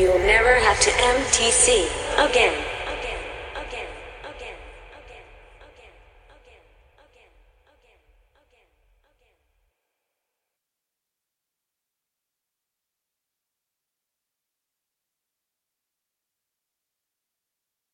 You'll never have to MTC again.